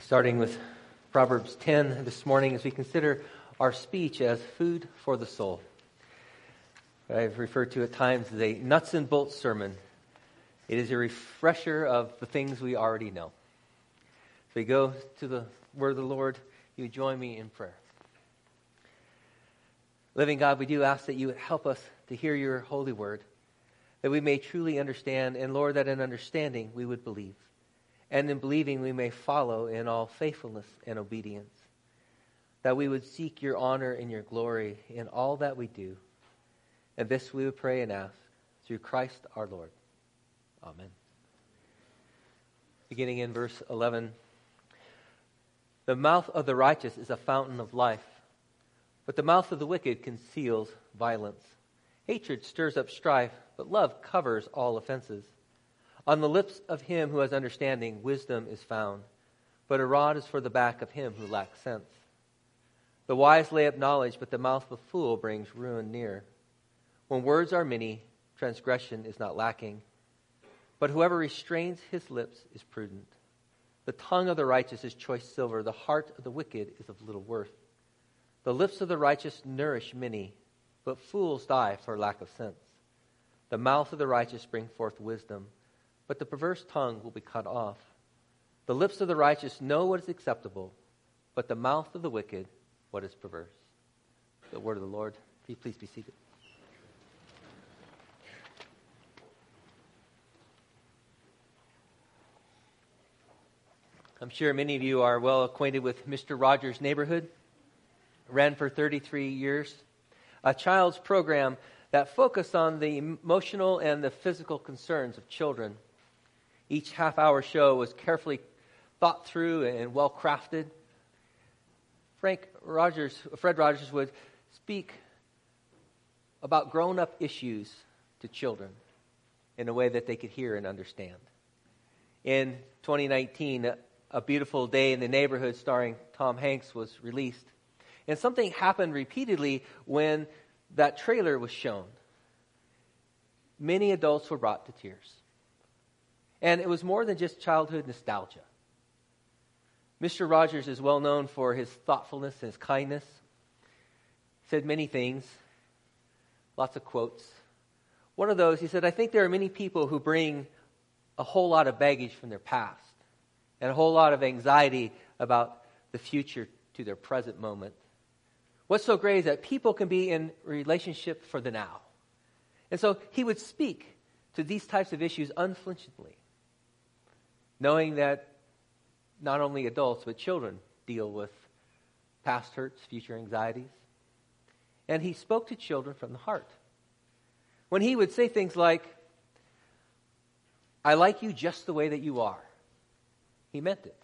starting with Proverbs 10 this morning as we consider our speech as food for the soul. I've referred to at times as a nuts and bolts sermon. It is a refresher of the things we already know. As we go to the word of the Lord, you join me in prayer. Living God, we do ask that you would help us to hear your holy word, that we may truly understand, and Lord, that in understanding we would believe and in believing we may follow in all faithfulness and obedience. That we would seek your honor and your glory in all that we do. And this we would pray and ask through Christ our Lord. Amen. Beginning in verse 11 The mouth of the righteous is a fountain of life, but the mouth of the wicked conceals violence. Hatred stirs up strife, but love covers all offenses. On the lips of him who has understanding, wisdom is found, but a rod is for the back of him who lacks sense. The wise lay up knowledge, but the mouth of a fool brings ruin near. When words are many, transgression is not lacking, but whoever restrains his lips is prudent. The tongue of the righteous is choice silver, the heart of the wicked is of little worth. The lips of the righteous nourish many, but fools die for lack of sense. The mouth of the righteous brings forth wisdom but the perverse tongue will be cut off. The lips of the righteous know what is acceptable, but the mouth of the wicked what is perverse. The word of the Lord. Please be seated. I'm sure many of you are well acquainted with Mr. Rogers' Neighborhood. Ran for 33 years. A child's program that focused on the emotional and the physical concerns of children. Each half hour show was carefully thought through and well crafted. Frank Rogers, Fred Rogers would speak about grown up issues to children in a way that they could hear and understand. In 2019, A Beautiful Day in the Neighborhood, starring Tom Hanks, was released. And something happened repeatedly when that trailer was shown. Many adults were brought to tears. And it was more than just childhood nostalgia. Mr. Rogers is well known for his thoughtfulness and his kindness. He said many things, lots of quotes. One of those, he said, I think there are many people who bring a whole lot of baggage from their past and a whole lot of anxiety about the future to their present moment. What's so great is that people can be in relationship for the now. And so he would speak to these types of issues unflinchingly knowing that not only adults, but children deal with past hurts, future anxieties. And he spoke to children from the heart. When he would say things like, I like you just the way that you are, he meant it.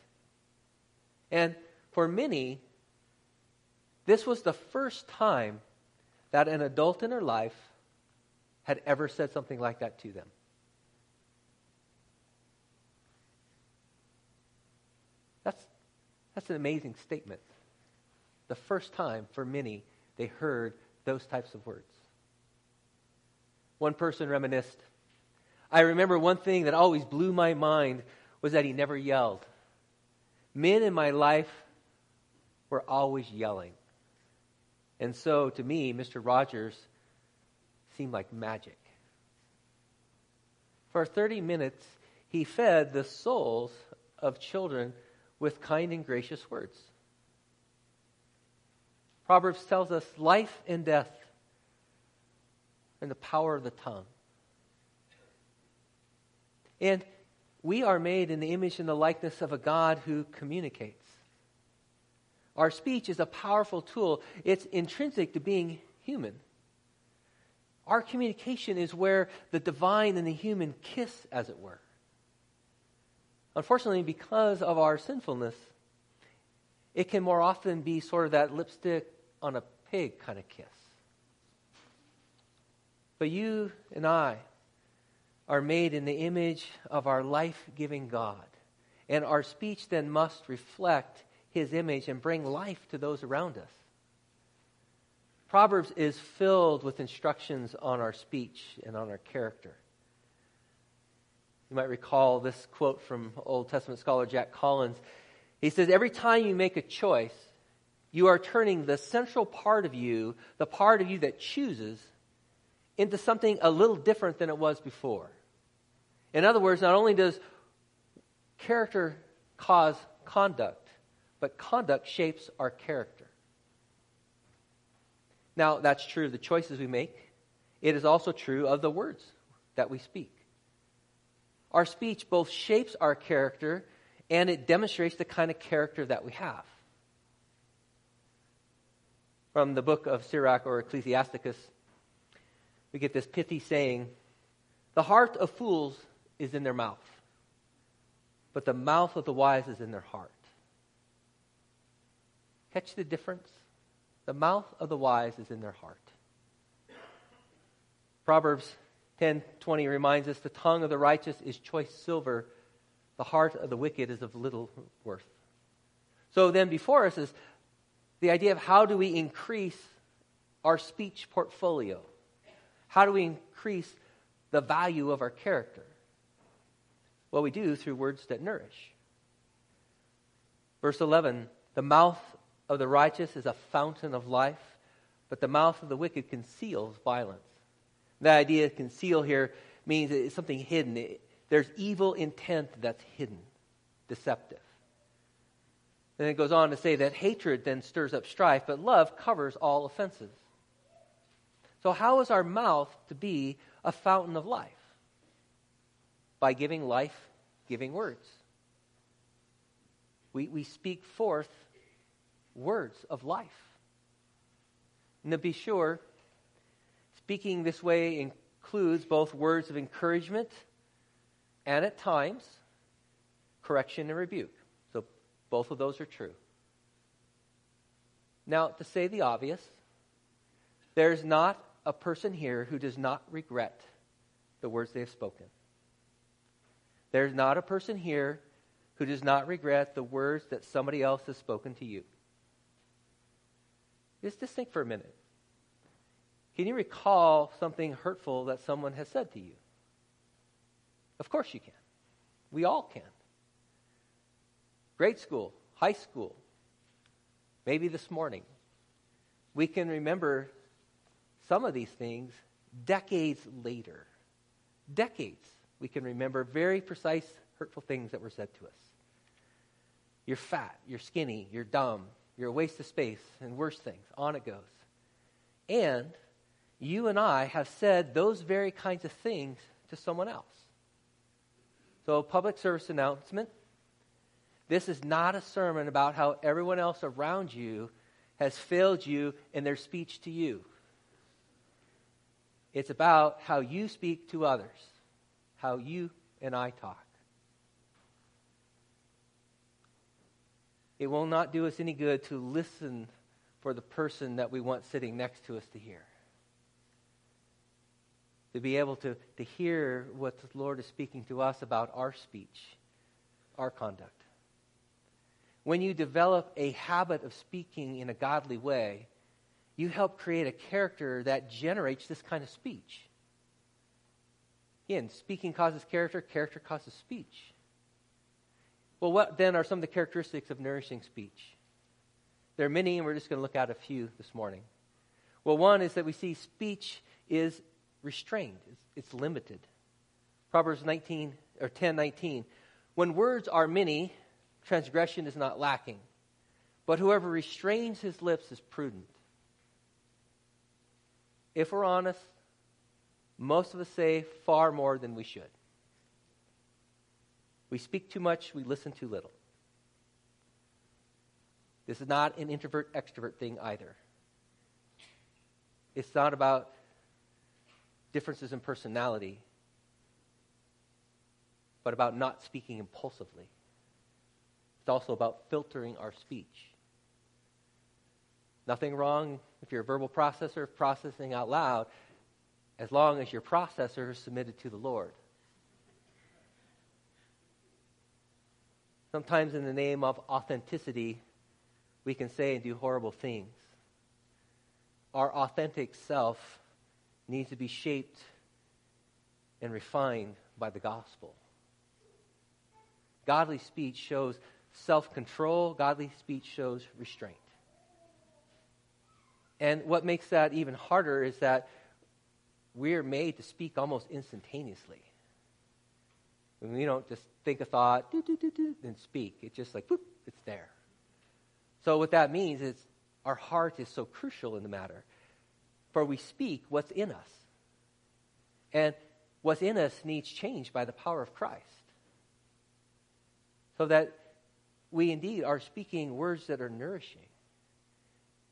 And for many, this was the first time that an adult in her life had ever said something like that to them. That's an amazing statement. The first time for many they heard those types of words. One person reminisced I remember one thing that always blew my mind was that he never yelled. Men in my life were always yelling. And so to me, Mr. Rogers seemed like magic. For 30 minutes, he fed the souls of children with kind and gracious words. Proverbs tells us life and death and the power of the tongue. And we are made in the image and the likeness of a God who communicates. Our speech is a powerful tool, it's intrinsic to being human. Our communication is where the divine and the human kiss, as it were. Unfortunately, because of our sinfulness, it can more often be sort of that lipstick on a pig kind of kiss. But you and I are made in the image of our life giving God. And our speech then must reflect his image and bring life to those around us. Proverbs is filled with instructions on our speech and on our character. You might recall this quote from Old Testament scholar Jack Collins. He says, every time you make a choice, you are turning the central part of you, the part of you that chooses, into something a little different than it was before. In other words, not only does character cause conduct, but conduct shapes our character. Now, that's true of the choices we make. It is also true of the words that we speak. Our speech both shapes our character and it demonstrates the kind of character that we have. From the book of Sirach or Ecclesiasticus, we get this pithy saying The heart of fools is in their mouth, but the mouth of the wise is in their heart. Catch the difference? The mouth of the wise is in their heart. Proverbs 10:20 reminds us the tongue of the righteous is choice silver, the heart of the wicked is of little worth. So then before us is the idea of how do we increase our speech portfolio? How do we increase the value of our character? Well, we do through words that nourish. Verse 11 The mouth of the righteous is a fountain of life, but the mouth of the wicked conceals violence. The idea of conceal here means it's something hidden. It, there's evil intent that's hidden, deceptive. Then it goes on to say that hatred then stirs up strife, but love covers all offenses. So, how is our mouth to be a fountain of life? By giving life giving words. We, we speak forth words of life. And to be sure, speaking this way includes both words of encouragement and at times correction and rebuke. So both of those are true. Now, to say the obvious, there's not a person here who does not regret the words they have spoken. There's not a person here who does not regret the words that somebody else has spoken to you. Just, think for a minute. Can you recall something hurtful that someone has said to you? Of course you can. We all can. Grade school, high school, maybe this morning. We can remember some of these things decades later. Decades, we can remember very precise, hurtful things that were said to us. You're fat, you're skinny, you're dumb, you're a waste of space, and worse things. On it goes. And you and I have said those very kinds of things to someone else. So, public service announcement this is not a sermon about how everyone else around you has failed you in their speech to you. It's about how you speak to others, how you and I talk. It will not do us any good to listen for the person that we want sitting next to us to hear. To be able to, to hear what the Lord is speaking to us about our speech, our conduct. When you develop a habit of speaking in a godly way, you help create a character that generates this kind of speech. Again, speaking causes character, character causes speech. Well, what then are some of the characteristics of nourishing speech? There are many, and we're just going to look at a few this morning. Well, one is that we see speech is restrained, it's, it's limited. Proverbs 19 or 10 19. When words are many, transgression is not lacking. But whoever restrains his lips is prudent. If we're honest, most of us say far more than we should. We speak too much, we listen too little. This is not an introvert extrovert thing either. It's not about differences in personality, but about not speaking impulsively. It's also about filtering our speech. Nothing wrong if you're a verbal processor processing out loud, as long as your processor is submitted to the Lord. Sometimes, in the name of authenticity, we can say and do horrible things. Our authentic self needs to be shaped and refined by the gospel. Godly speech shows self control, godly speech shows restraint. And what makes that even harder is that we are made to speak almost instantaneously. we don't just think a thought, doo, doo, doo, and speak. It's just like, it's there. So what that means is our heart is so crucial in the matter. For we speak what's in us. And what's in us needs change by the power of Christ. So that we indeed are speaking words that are nourishing.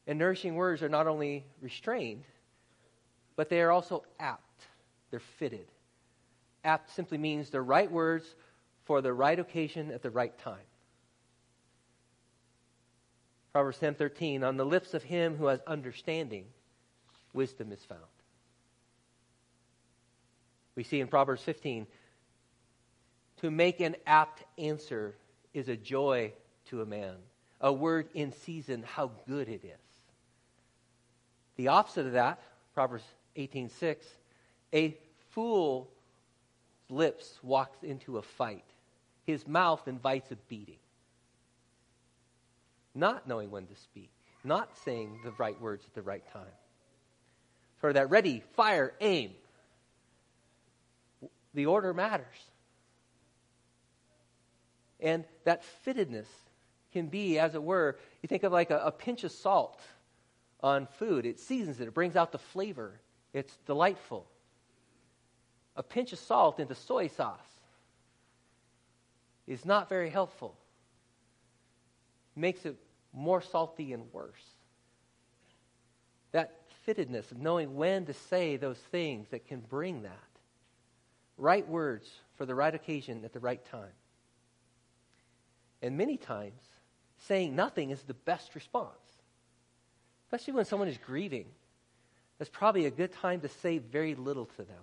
And nourishing words are not only restrained, but they are also apt. They're fitted. Apt simply means the right words for the right occasion at the right time. Proverbs 10:13 on the lips of him who has understanding wisdom is found. We see in Proverbs 15 to make an apt answer is a joy to a man. A word in season, how good it is. The opposite of that, Proverbs 18:6, a fool's lips walks into a fight. His mouth invites a beating. Not knowing when to speak, not saying the right words at the right time. For that ready, fire, aim. The order matters. And that fittedness can be, as it were, you think of like a, a pinch of salt on food. It seasons it, it brings out the flavor. It's delightful. A pinch of salt into soy sauce is not very helpful. Makes it more salty and worse. That fittedness of knowing when to say those things that can bring that. Right words for the right occasion at the right time. And many times, saying nothing is the best response. Especially when someone is grieving. That's probably a good time to say very little to them.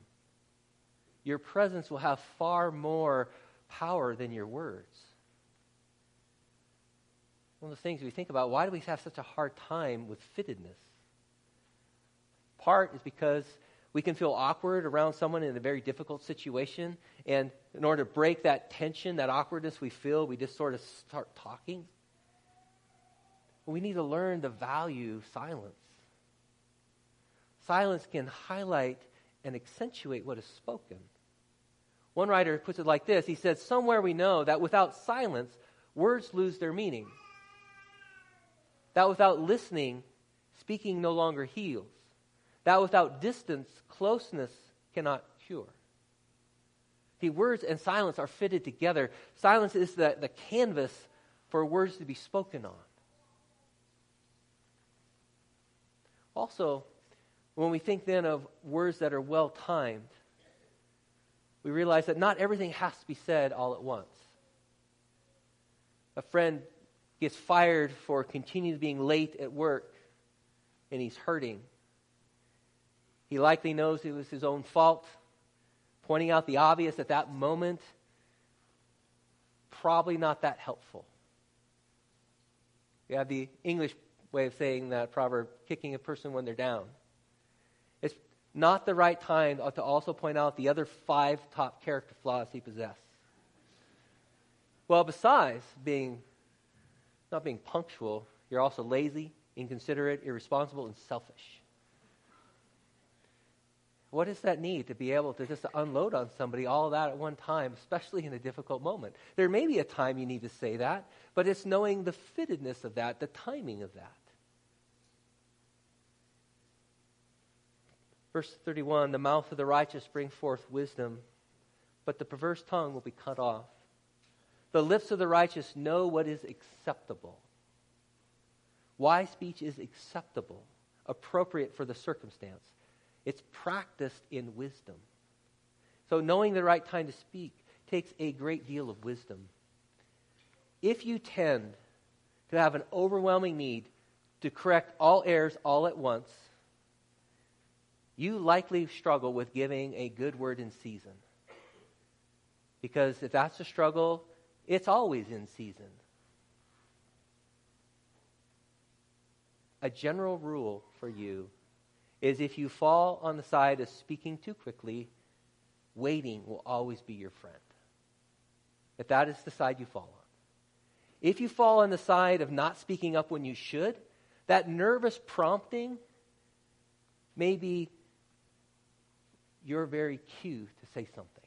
Your presence will have far more power than your words. One of the things we think about why do we have such a hard time with fittedness? Part is because we can feel awkward around someone in a very difficult situation. And in order to break that tension, that awkwardness we feel, we just sort of start talking. We need to learn to value silence. Silence can highlight and accentuate what is spoken. One writer puts it like this He says, Somewhere we know that without silence, words lose their meaning. That without listening, speaking no longer heals. That without distance, closeness cannot cure. The words and silence are fitted together. Silence is the, the canvas for words to be spoken on. Also, when we think then of words that are well timed, we realize that not everything has to be said all at once. A friend gets fired for continuing being late at work and he's hurting. He likely knows it was his own fault. Pointing out the obvious at that moment, probably not that helpful. We have the English way of saying that proverb kicking a person when they're down. It's not the right time to also point out the other five top character flaws he possessed. Well, besides being not being punctual, you're also lazy, inconsiderate, irresponsible, and selfish. What does that need to be able to just unload on somebody all that at one time, especially in a difficult moment? There may be a time you need to say that, but it's knowing the fittedness of that, the timing of that. Verse 31 The mouth of the righteous brings forth wisdom, but the perverse tongue will be cut off. The lips of the righteous know what is acceptable. Wise speech is acceptable, appropriate for the circumstance. It's practiced in wisdom. So, knowing the right time to speak takes a great deal of wisdom. If you tend to have an overwhelming need to correct all errors all at once, you likely struggle with giving a good word in season. Because if that's a struggle, it's always in season. A general rule for you is if you fall on the side of speaking too quickly, waiting will always be your friend. If that is the side you fall on. if you fall on the side of not speaking up when you should, that nervous prompting may be your very cue to say something.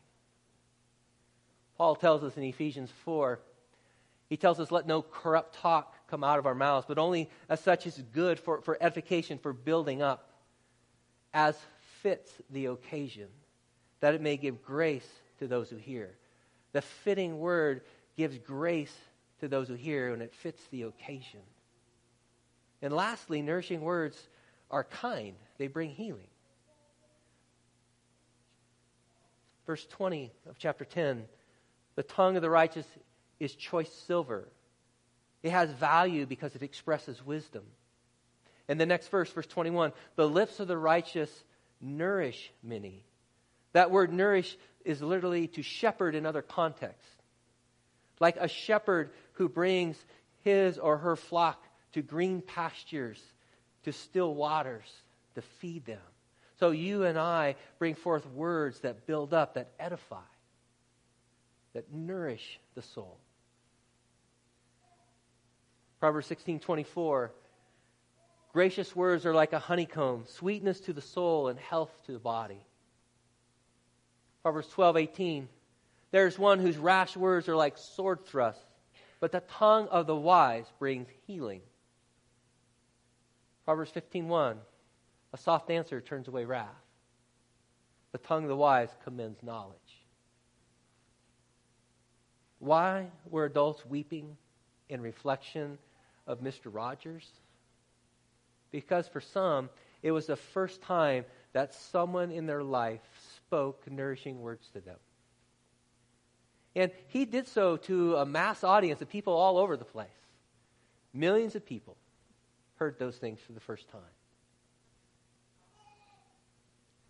Paul tells us in Ephesians 4, he tells us, let no corrupt talk come out of our mouths, but only as such is good for, for edification, for building up, as fits the occasion, that it may give grace to those who hear. The fitting word gives grace to those who hear, and it fits the occasion. And lastly, nourishing words are kind, they bring healing. Verse 20 of chapter 10 the tongue of the righteous is choice silver it has value because it expresses wisdom. And the next verse, verse 21 the lips of the righteous nourish many. That word nourish is literally to shepherd in other contexts. Like a shepherd who brings his or her flock to green pastures, to still waters, to feed them. So you and I bring forth words that build up, that edify, that nourish the soul. Proverbs 16 24. Gracious words are like a honeycomb, sweetness to the soul and health to the body. Proverbs 12 18. There's one whose rash words are like sword thrusts, but the tongue of the wise brings healing. Proverbs 15 1. A soft answer turns away wrath. The tongue of the wise commends knowledge. Why were adults weeping in reflection of Mr. Rogers? Because for some, it was the first time that someone in their life spoke nourishing words to them. And he did so to a mass audience of people all over the place. Millions of people heard those things for the first time.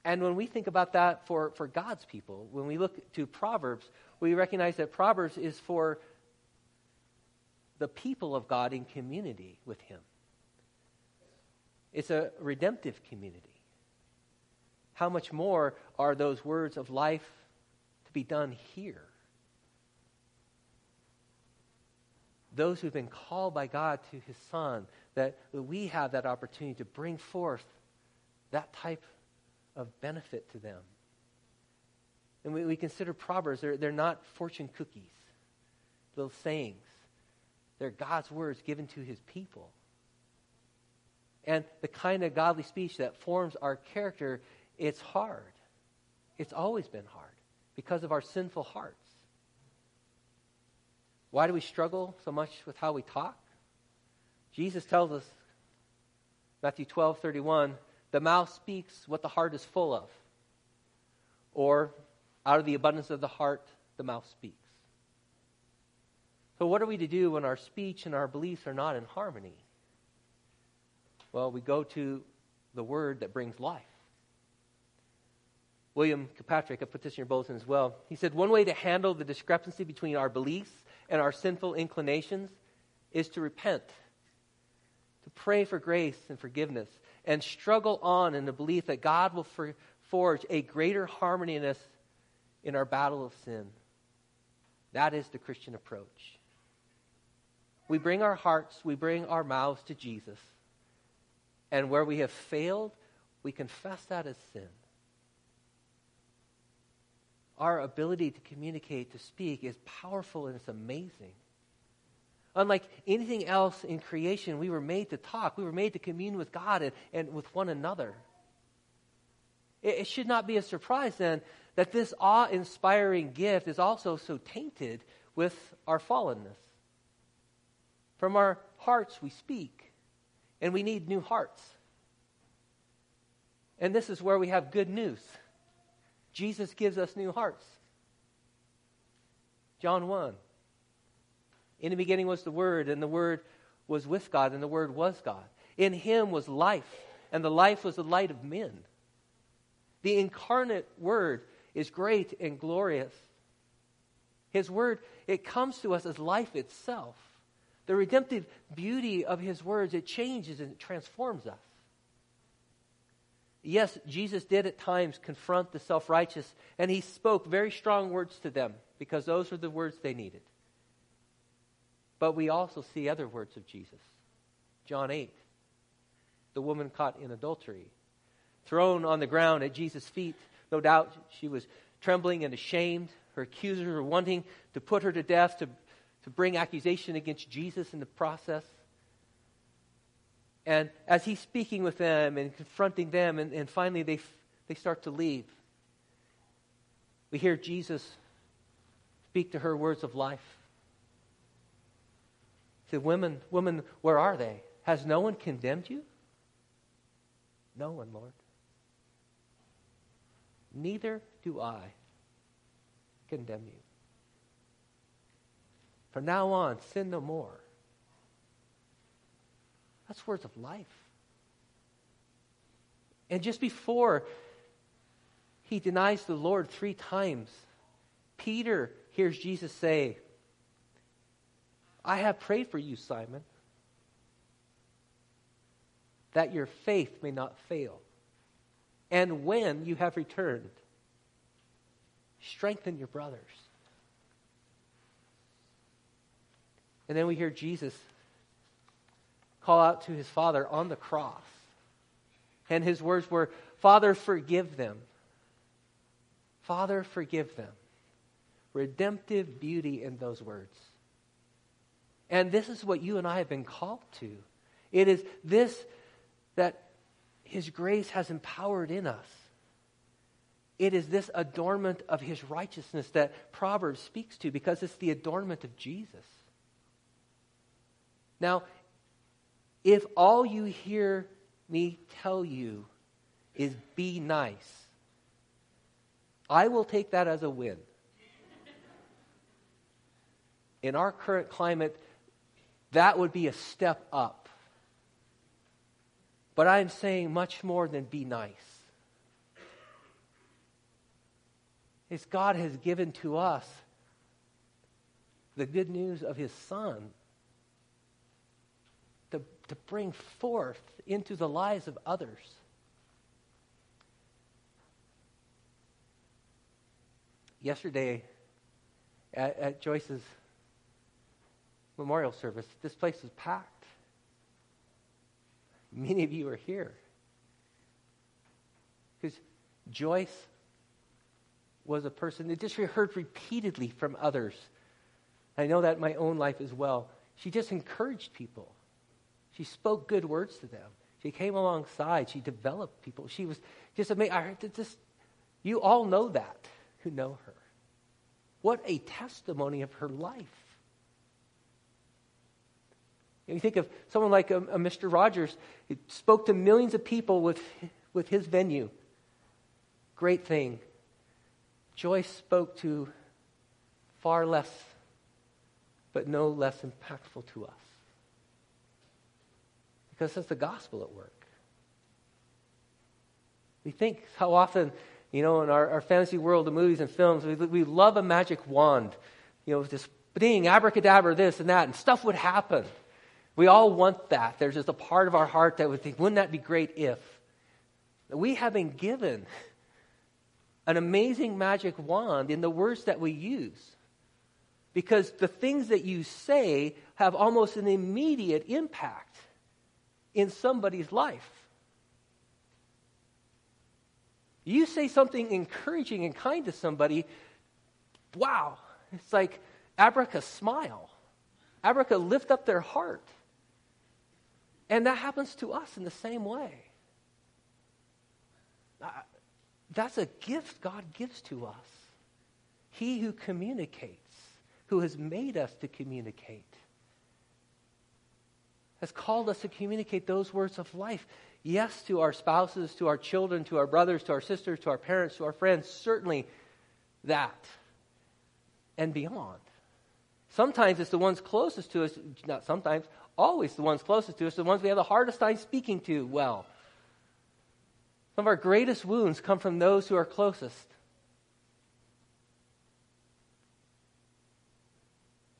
And when we think about that for, for God's people, when we look to Proverbs, we recognize that Proverbs is for the people of God in community with Him. It's a redemptive community. How much more are those words of life to be done here? Those who've been called by God to His Son, that we have that opportunity to bring forth that type of benefit to them. And we, we consider Proverbs, they're, they're not fortune cookies, little sayings. They're God's words given to his people. And the kind of godly speech that forms our character, it's hard. It's always been hard because of our sinful hearts. Why do we struggle so much with how we talk? Jesus tells us, Matthew 12, 31, the mouth speaks what the heart is full of. Or, out of the abundance of the heart, the mouth speaks. So, what are we to do when our speech and our beliefs are not in harmony? Well, we go to the word that brings life. William Kilpatrick, I put this in your bulletin as well. He said, One way to handle the discrepancy between our beliefs and our sinful inclinations is to repent, to pray for grace and forgiveness, and struggle on in the belief that God will for, forge a greater harmony in us in our battle of sin. That is the Christian approach. We bring our hearts, we bring our mouths to Jesus. And where we have failed, we confess that as sin. Our ability to communicate, to speak, is powerful and it's amazing. Unlike anything else in creation, we were made to talk. We were made to commune with God and, and with one another. It, it should not be a surprise then that this awe inspiring gift is also so tainted with our fallenness. From our hearts we speak, and we need new hearts. And this is where we have good news. Jesus gives us new hearts. John 1. In the beginning was the Word, and the Word was with God, and the Word was God. In him was life, and the life was the light of men. The incarnate Word is great and glorious. His Word, it comes to us as life itself. The redemptive beauty of his words, it changes and it transforms us. Yes, Jesus did at times confront the self righteous, and he spoke very strong words to them because those were the words they needed. But we also see other words of Jesus. John 8, the woman caught in adultery, thrown on the ground at Jesus' feet. No doubt she was trembling and ashamed. Her accusers were wanting to put her to death, to, to bring accusation against Jesus in the process. And as he's speaking with them and confronting them, and, and finally they, they start to leave, we hear Jesus speak to her words of life. He said, Women, women, where are they? Has no one condemned you? No one, Lord. Neither do I condemn you. From now on, sin no more. That's words of life. And just before he denies the Lord three times, Peter hears Jesus say, I have prayed for you, Simon, that your faith may not fail. And when you have returned, strengthen your brothers. And then we hear Jesus call out to his Father on the cross. And his words were, Father, forgive them. Father, forgive them. Redemptive beauty in those words. And this is what you and I have been called to. It is this that His grace has empowered in us. It is this adornment of His righteousness that Proverbs speaks to because it's the adornment of Jesus. Now, if all you hear me tell you is be nice, I will take that as a win. In our current climate, that would be a step up. But I'm saying much more than be nice. It's God has given to us the good news of His Son to, bring forth into the lives of others. Yesterday, at, at Joyce's memorial service, this place was packed. Many of you are here. Because Joyce was a person that just heard repeatedly from others. I know that in my own life as well. She just encouraged people. She spoke good words to them. She came alongside. She developed people. She was just amazing. I just, you all know that who know her. What a testimony of her life. You think of someone like a, a Mr. Rogers, who spoke to millions of people with, with his venue. Great thing. Joyce spoke to far less, but no less impactful to us. Because it's the gospel at work. We think how often, you know, in our, our fantasy world of movies and films, we, we love a magic wand. You know, this ding, abracadabra, this and that, and stuff would happen. We all want that. There's just a part of our heart that would think, wouldn't that be great if? We have been given an amazing magic wand in the words that we use. Because the things that you say have almost an immediate impact in somebody's life. You say something encouraging and kind to somebody, wow, it's like abraca smile. Abraca lift up their heart. And that happens to us in the same way. Uh, that's a gift God gives to us. He who communicates, who has made us to communicate, has called us to communicate those words of life. Yes, to our spouses, to our children, to our brothers, to our sisters, to our parents, to our friends, certainly that and beyond. Sometimes it's the ones closest to us, not sometimes, always the ones closest to us, the ones we have the hardest time speaking to well. Some of our greatest wounds come from those who are closest.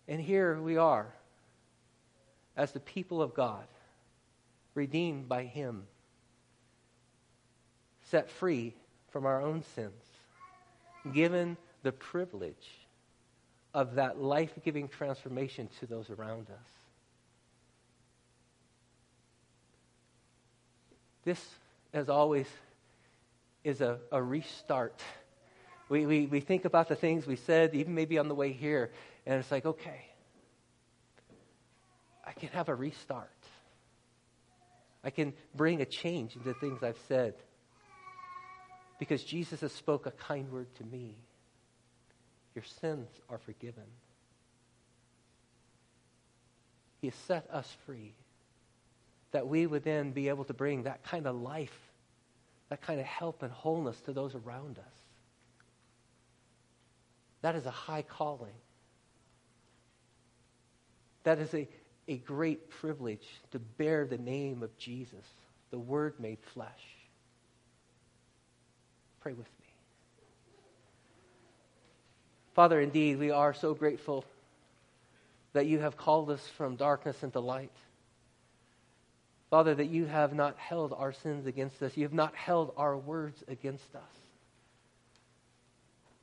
And here we are as the people of God, redeemed by Him, set free from our own sins, given the privilege of that life giving transformation to those around us. This, as always, is a, a restart. We, we, we think about the things we said, even maybe on the way here, and it's like, okay, can have a restart. I can bring a change into things I've said because Jesus has spoke a kind word to me. Your sins are forgiven. He has set us free that we would then be able to bring that kind of life, that kind of help and wholeness to those around us. That is a high calling. That is a, a great privilege to bear the name of Jesus, the Word made flesh. Pray with me. Father, indeed, we are so grateful that you have called us from darkness into light. Father, that you have not held our sins against us. You have not held our words against us.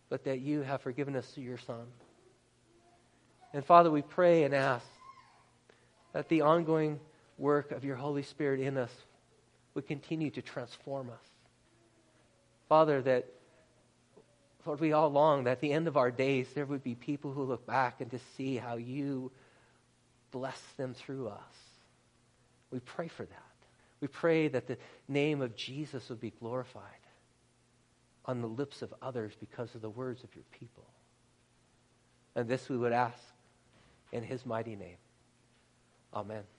But that you have forgiven us through your Son. And Father, we pray and ask that the ongoing work of your Holy Spirit in us would continue to transform us. Father, that Lord, we all long that at the end of our days there would be people who look back and to see how you bless them through us. We pray for that. We pray that the name of Jesus would be glorified on the lips of others because of the words of your people. And this we would ask in his mighty name. Amen.